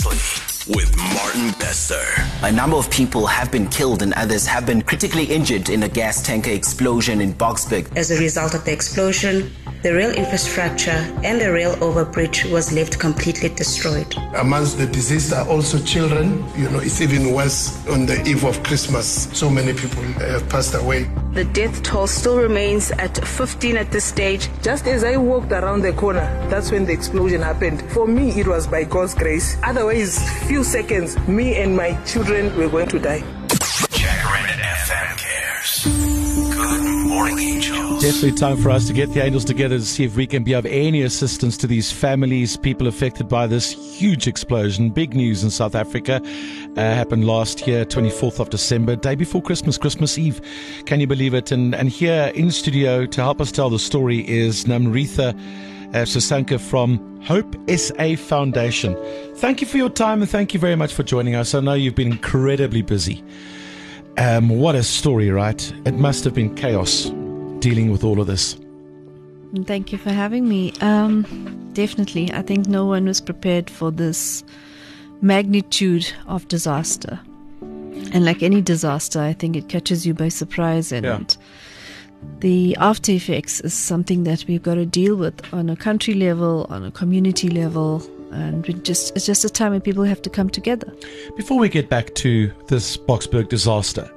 Seriously, with Martin Bester. A number of people have been killed and others have been critically injured in a gas tanker explosion in Boksburg. As a result of the explosion, the rail infrastructure and the rail overbridge was left completely destroyed. Amongst the deceased are also children. You know, it's even worse on the eve of Christmas. So many people have passed away. The death toll still remains at 15 at this stage. Just as I walked around the corner, that's when the explosion happened. For me, it was by God's grace. Otherwise, few seconds, me and my children were going to die. Jacaranda FM cares. Good morning, angels. Definitely time for us to get the angels together to see if we can be of any assistance to these families, people affected by this huge explosion. Big news in South Africa. Uh, happened last year, 24th of December, day before Christmas, Christmas Eve. Can you believe it? And, and here in studio to help us tell the story is Namritha uh, Sasanka from Hope SA Foundation. Thank you for your time and thank you very much for joining us. I know you've been incredibly busy. Um, what a story, right? It must have been chaos dealing with all of this. Thank you for having me. Um, definitely. I think no one was prepared for this magnitude of disaster. And like any disaster, I think it catches you by surprise and Yeah. The after effects is something that we've got to deal with on a country level, on a community level, and we just it's just a time when people have to come together. Before we get back to this Boksburg disaster,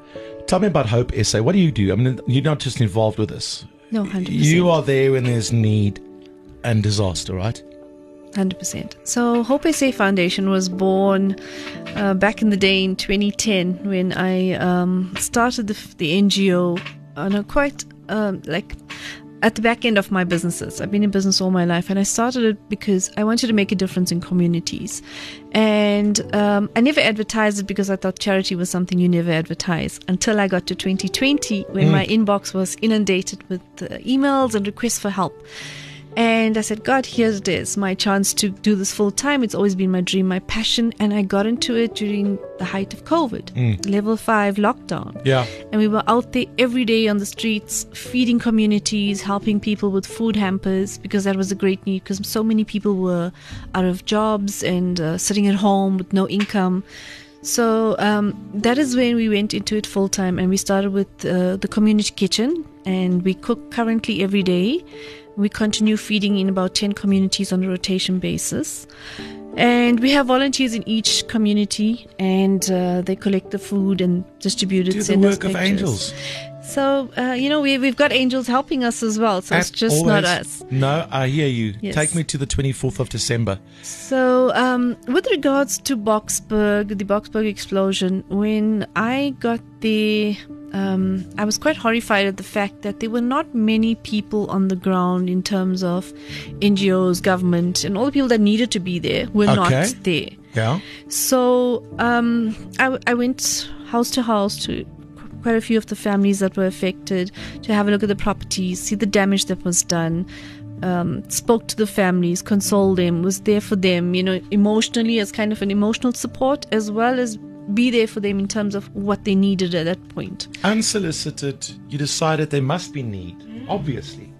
tell me about Hope SA. What do you do? I mean, you're not just involved with this. No, hundred You are there when there's need and disaster, right? Hundred percent. So Hope SA Foundation was born uh, back in the day in 2010 when I um, started the, the NGO on a quite um, like at the back end of my businesses. I've been in business all my life, and I started it because I wanted to make a difference in communities. And um, I never advertised it because I thought charity was something you never advertise until I got to 2020 when my inbox was inundated with uh, emails and requests for help. And I said, God, here it is, my chance to do this full time. It's always been my dream, my passion. And I got into it during the height of COVID, level five lockdown. Yeah. And we were out there every day on the streets, feeding communities, helping people with food hampers, because that was a great need, because so many people were out of jobs and uh, sitting at home with no income. So um, that is when we went into it full time, and we started with uh, the community kitchen, and we cook currently every day. We continue feeding in about 10 communities on a rotation basis. And we have volunteers in each community, and uh, they collect the food and distribute it. Do the work of angels. So, uh, you know, we, we've got angels helping us as well. So it's At just not us. No, I hear you. Yes. Take me to the 24th of December. So, um, with regards to Boksburg, the Boksburg explosion, when I got the. um, I was quite horrified at the fact that there were not many people on the ground in terms of NGOs, government, and all the people that needed to be there were Okay. not there. Yeah. So um, I, I went house to house to quite a few of the families that were affected to have a look at the properties, see the damage that was done. Um, spoke to the families, consoled them, was there for them, you know, emotionally as kind of an emotional support, as well as be there for them in terms of what they needed at that point. Unsolicited, you decided there must be need, obviously.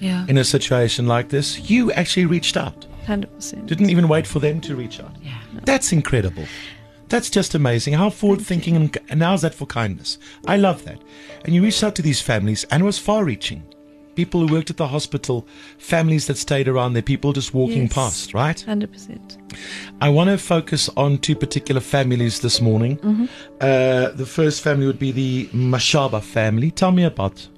Yeah, In a situation like this, you actually reached out. hundred percent. Didn't even wait for them to reach out. Yeah. That's incredible. That's just amazing. How forward thinking and, and how's that for kindness? I love that. And you reached out to these families and it was far reaching. People who worked at the hospital, families that stayed around there, people just walking Yes. past, right? Hundred percent. I want to focus on two particular families this morning. Mm-hmm. Uh, the first family would be the Mashaba family. Tell me about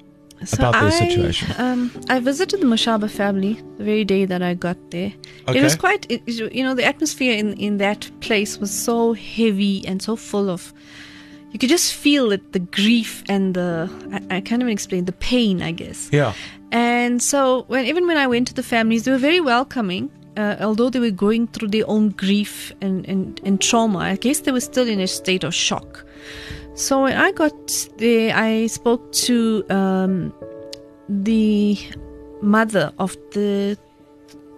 about their situation. Um, I visited the Mashaba family the very day that I got there. Okay. It was quite, it, you know, the atmosphere in, in that place was so heavy and so full of. You could just feel it, the grief and the. I, I can't even explain the pain, I guess. Yeah. And so, when even when I went to the families, they were very welcoming. Uh, although they were going through their own grief and, and, and trauma, I guess they were still in a state of shock. So when I got there, I spoke to um, the mother of the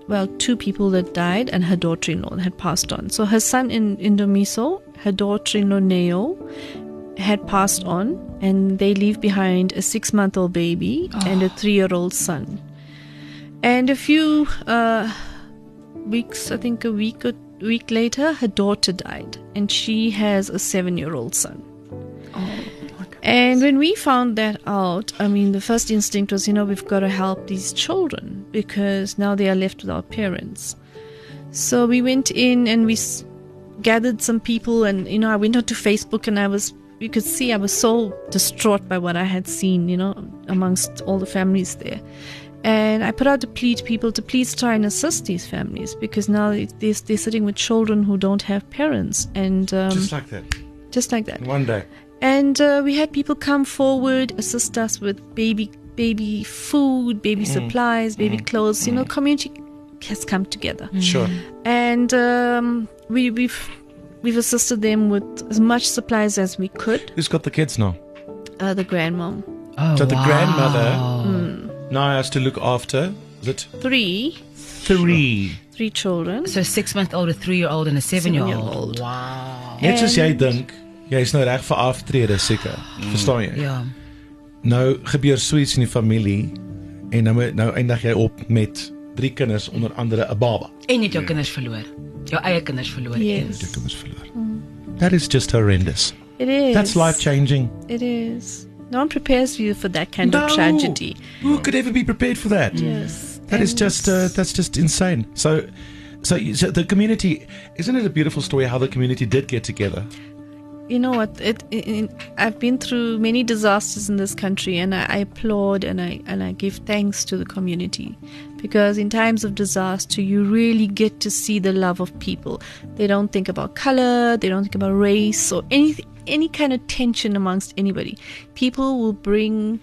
well, two people that died and her daughter-in-law had passed on. So her son in Indomiso, her daughter-in-law Neo, had passed on, and they leave behind a six-month-old baby and a three-year-old son. And a few uh, weeks, I think a week or week later, her daughter died, and she has a seven-year-old son. And when we found that out, I mean, the first instinct was, you know, we've got to help these children because now they are left without parents. So we went in and we s- gathered some people, and you know, I went onto Facebook and I was, you could see I was so distraught by what I had seen, you know, amongst all the families there. And I put out a plea to people to please try and assist these families because now they- they're, they're sitting with children who don't have parents, and um, Just like that. just like that. One day. And uh, we had people come forward, assist us with baby baby food, baby supplies, baby clothes. You know, community has come together, Sure. and um, we, we've we've assisted them with as much supplies as we could. Who's got the kids now? Uh, the grandmom, Oh, So the wow. grandmother now has to look after, is it three three? three children. So six month old, a three year old, and a seven year Seven-year-old. Wow. Net soos jy And- dink, jy's nou reg vir aftrede seker. Verstaan jy? Ja. Nou gebeur so iets in die familie en nou moet- nou eindig jy op met drie kinders onder andere 'n baba. En jy het jou kinders verloor. Jou eie kinders verloor. Yes, Jou kinders verloor. That is just horrendous. it is. That's life changing. It is. No one prepares you for that kind of tragedy. Who could ever be prepared for that? Yes, That is and just uh, that's just insane. So, so, you- so the community isn't it a beautiful story how the community did get together? You know what it, it, i've been through many disasters in this country and I, I applaud and i and i give thanks to the community because in times of disaster you really get to see the love of people they don't think about color they don't think about race or any any kind of tension amongst anybody people will bring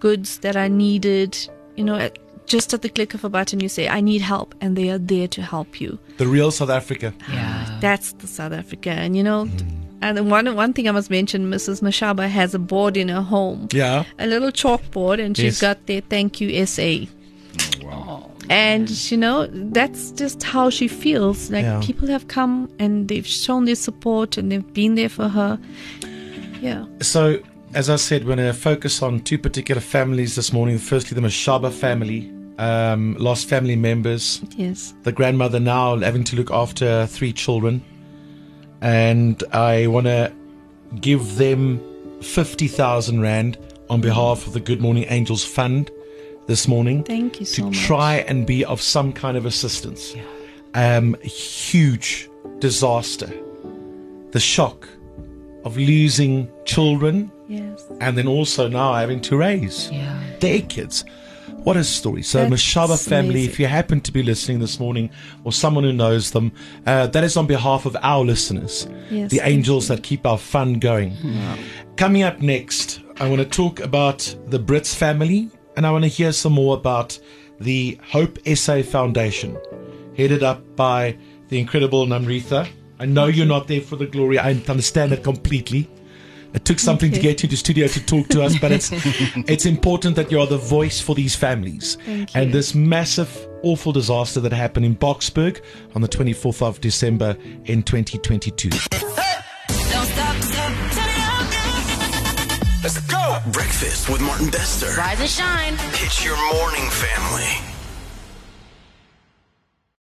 goods that are needed you know at, just at the click of a button you say i need help and they are there to help you The real South Africa. Yeah. that's the South Africa. And you know, hmm. And one one thing I must mention, Mrs. Mashaba has a board in her home, Yeah. a little chalkboard, and she's Yes. got there "Thank you, SA." Wow! And you know, that's just how she feels. Like Yeah. people have come and they've shown their support and they've been there for her. Yeah. So, as I said, we're going to focus on two particular families this morning. Firstly, the Mashaba family, um, lost family members. Yes. The grandmother now having to look after three children. And I want to give them 50,000 Rand on behalf of the Good Morning Angels Fund this morning. Thank you to so much. try and be of some kind of assistance. Yeah. Um, huge disaster. The shock of losing children Yes. and then also now having to raise Yeah. their kids. What a story. So, That's Mashaba family, amazing. if you happen to be listening this morning or someone who knows them, uh, that is on behalf of our listeners, Yes, the thank angels that keep our fun going. Coming up next, I want to talk about the Brits family and I want to hear some more about the Hope SA Foundation, headed up by the incredible Namritha. I know you're not there for the glory, I understand it completely. It took something to get you to the studio to talk to us, but it's it's important that you are the voice for these families. And this massive, awful disaster that happened in Boksburg on the 24th of December in 2022. Let's go. Breakfast with Martin Bester. Rise and shine. It's your morning family.